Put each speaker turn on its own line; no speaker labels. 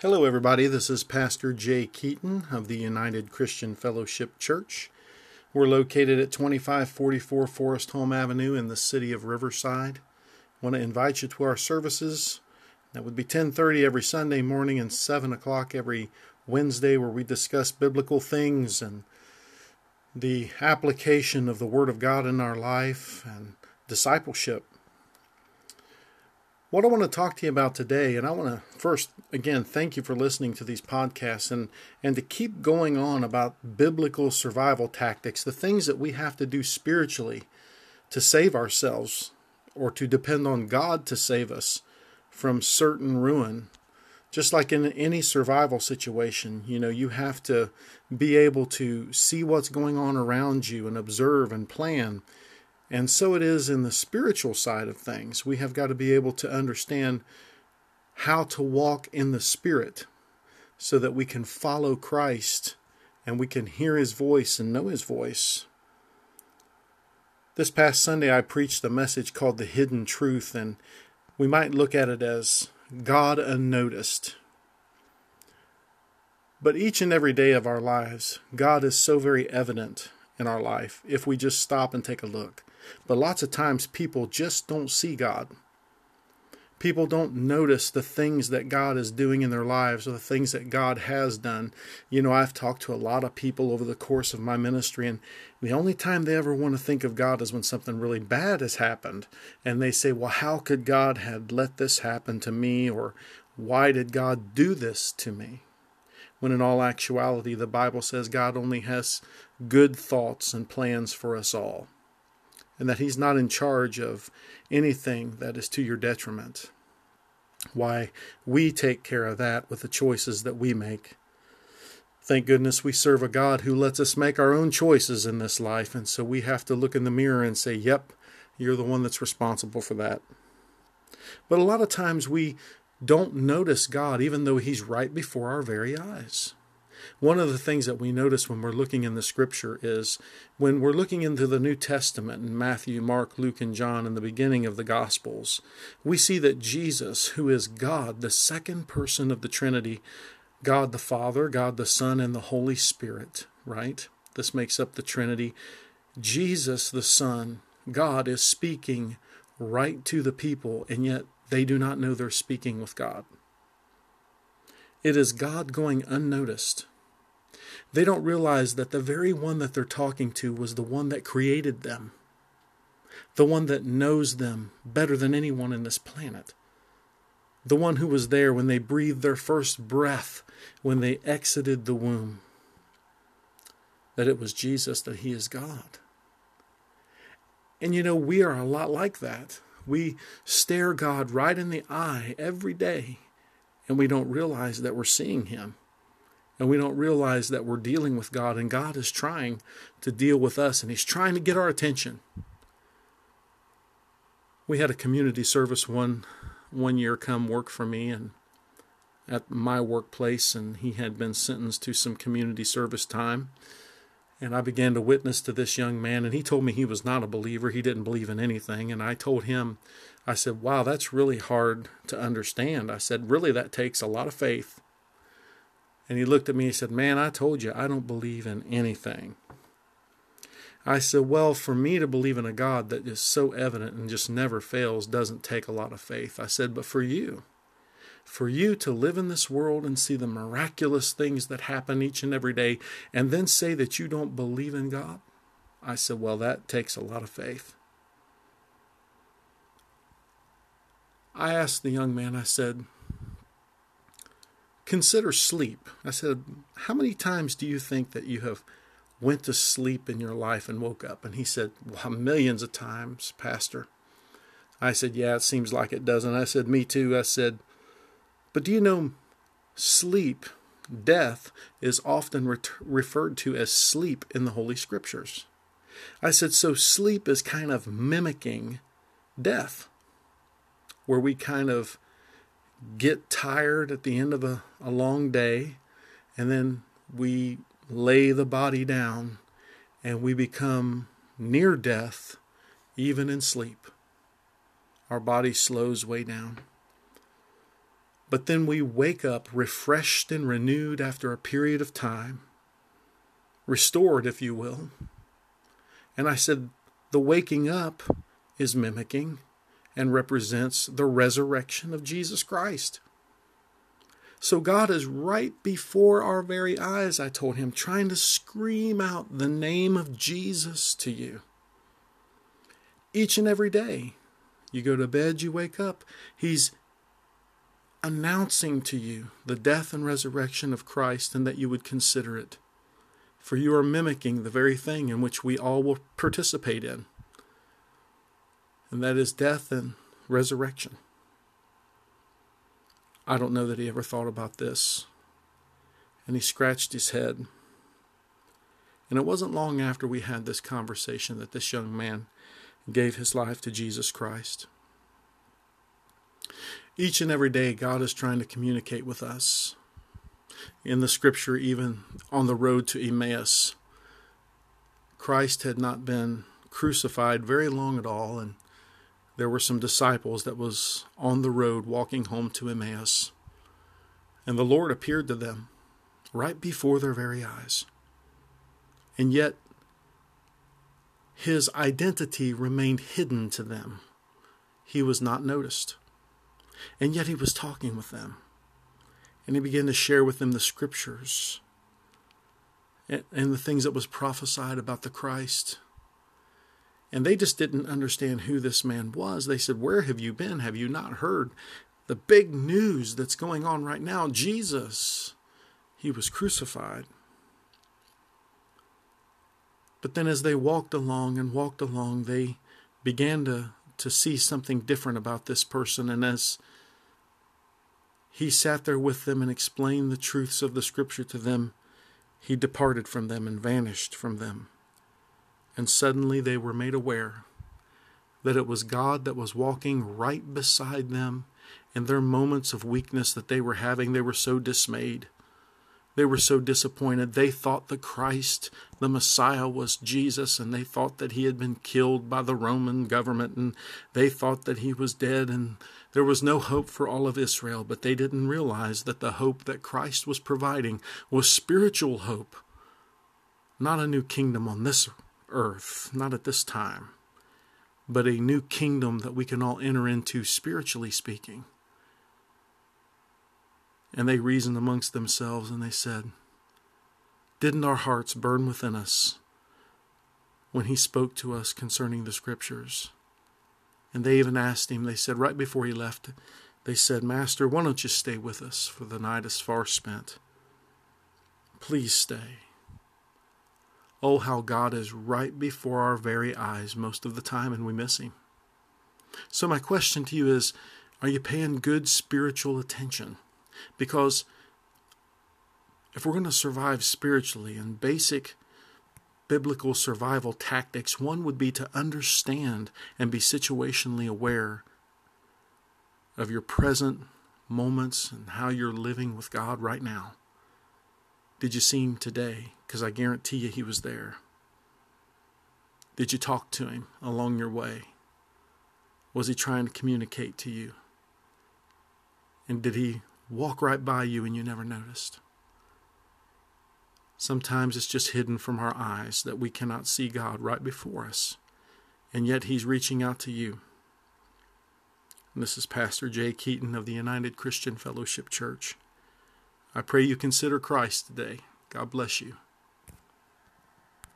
Hello, everybody. This is Pastor Jay Keaton of the United Christian Fellowship Church. We're located at 2544 Forest Home Avenue in the city of Riverside. I want to invite you to our services. That would be 10:30 every Sunday morning and 7 o'clock every Wednesday, where we discuss biblical things and the application of the Word of God in our life and discipleship what I want to talk to you about today, and I want to first, again, thank you for listening to these podcasts and, and to keep going on about biblical survival tactics, the things that we have to do spiritually to save ourselves or to depend on God to save us from certain ruin. Just like in any survival situation, you know, you have to be able to see what's going on around you and observe and plan and so it is in the spiritual side of things. We have got to be able to understand how to walk in the Spirit so that we can follow Christ and we can hear His voice and know His voice. This past Sunday, I preached a message called The Hidden Truth, and we might look at it as God unnoticed. But each and every day of our lives, God is so very evident in our life if we just stop and take a look. But lots of times people just don't see God. People don't notice the things that God is doing in their lives or the things that God has done. You know, I've talked to a lot of people over the course of my ministry, and the only time they ever want to think of God is when something really bad has happened. And they say, Well, how could God have let this happen to me? Or why did God do this to me? When in all actuality, the Bible says God only has good thoughts and plans for us all and that He's not in charge of anything that is to your detriment. Why, we take care of that with the choices that we make. Thank goodness we serve a God who lets us make our own choices in this life, and so we have to look in the mirror and say, Yep, you're the one that's responsible for that. But a lot of times we don't notice God even though He's right before our very eyes. One of the things that we notice when we're looking in the scripture is when we're looking into the New Testament in Matthew, Mark, Luke, and John in the beginning of the Gospels, we see that Jesus, who is God, the second person of the Trinity, God the Father, God the Son, and the Holy Spirit, right? This makes up the Trinity. Jesus, the Son, God, is speaking right to the people, and yet they do not know they're speaking with God. It is God going unnoticed. They don't realize that the very one that they're talking to was the one that created them, the one that knows them better than anyone in this planet, the one who was there when they breathed their first breath, when they exited the womb. That it was Jesus, that He is God. And you know, we are a lot like that. We stare God right in the eye every day and we don't realize that we're seeing Him. And we don't realize that we're dealing with God, and God is trying to deal with us, and He's trying to get our attention. We had a community service one one year come work for me and at my workplace, and he had been sentenced to some community service time. And I began to witness to this young man, and he told me he was not a believer. He didn't believe in anything. And I told him, I said, Wow, that's really hard to understand. I said, Really, that takes a lot of faith. And he looked at me and said, Man, I told you, I don't believe in anything. I said, Well, for me to believe in a God that is so evident and just never fails doesn't take a lot of faith. I said, But for you, for you to live in this world and see the miraculous things that happen each and every day and then say that you don't believe in God? I said, Well, that takes a lot of faith. I asked the young man, I said, Consider sleep. I said, How many times do you think that you have went to sleep in your life and woke up? And he said, Well, millions of times, Pastor. I said, Yeah, it seems like it doesn't. I said, Me too. I said, but do you know sleep, death, is often re- referred to as sleep in the Holy Scriptures? I said, so sleep is kind of mimicking death, where we kind of get tired at the end of a, a long day and then we lay the body down and we become near death even in sleep. Our body slows way down. But then we wake up refreshed and renewed after a period of time, restored, if you will. And I said, the waking up is mimicking and represents the resurrection of Jesus Christ. So God is right before our very eyes, I told him, trying to scream out the name of Jesus to you. Each and every day, you go to bed, you wake up, he's announcing to you the death and resurrection of Christ and that you would consider it. For you are mimicking the very thing in which we all will participate in, and that is death and resurrection. I don't know that he ever thought about this. And he scratched his head. And it wasn't long after we had this conversation that this young man gave his life to Jesus Christ. Each and every day, God is trying to communicate with us. In the scripture, even on the road to Emmaus, Christ had not been crucified very long at all, and there were some disciples that was on the road walking home to Emmaus. And the Lord appeared to them right before their very eyes. And yet, his identity remained hidden to them. He was not noticed. And yet, he was talking with them. And he began to share with them the scriptures and, the things that was prophesied about the Christ and they just didn't understand who this man was. They said, Where have you been? Have you not heard the big news that's going on right now? Jesus, he was crucified. But then as they walked along and walked along, they began to, to see something different about this person. And as he sat there with them and explained the truths of the scripture to them, he departed from them and vanished from them and suddenly they were made aware that it was God that was walking right beside them in their moments of weakness that they were having. They were so dismayed. They were so disappointed. They thought the Christ, the Messiah, was Jesus, and they thought that he had been killed by the Roman government, and they thought that he was dead, and there was no hope for all of Israel. But they didn't realize that the hope that Christ was providing was spiritual hope, not a new kingdom on this earth, not at this time, but a new kingdom that we can all enter into spiritually speaking. And they reasoned amongst themselves and they said, Didn't our hearts burn within us when he spoke to us concerning the scriptures? And they even asked him, they said, right before he left, they said, Master, why don't you stay with us, for the night is far spent? Please stay. Oh, how God is right before our very eyes most of the time and we miss Him. So, my question to you is Are you paying good spiritual attention? Because if we're going to survive spiritually in basic biblical survival tactics, one would be to understand and be situationally aware of your present moments and how you're living with God right now. Did you see him today? Because I guarantee you he was there. Did you talk to him along your way? Was he trying to communicate to you? And did he walk right by you and you never noticed? Sometimes it's just hidden from our eyes that we cannot see God right before us, and yet He's reaching out to you. And this is Pastor Jay Keaton of the United Christian Fellowship Church. I pray you consider Christ today. God bless you.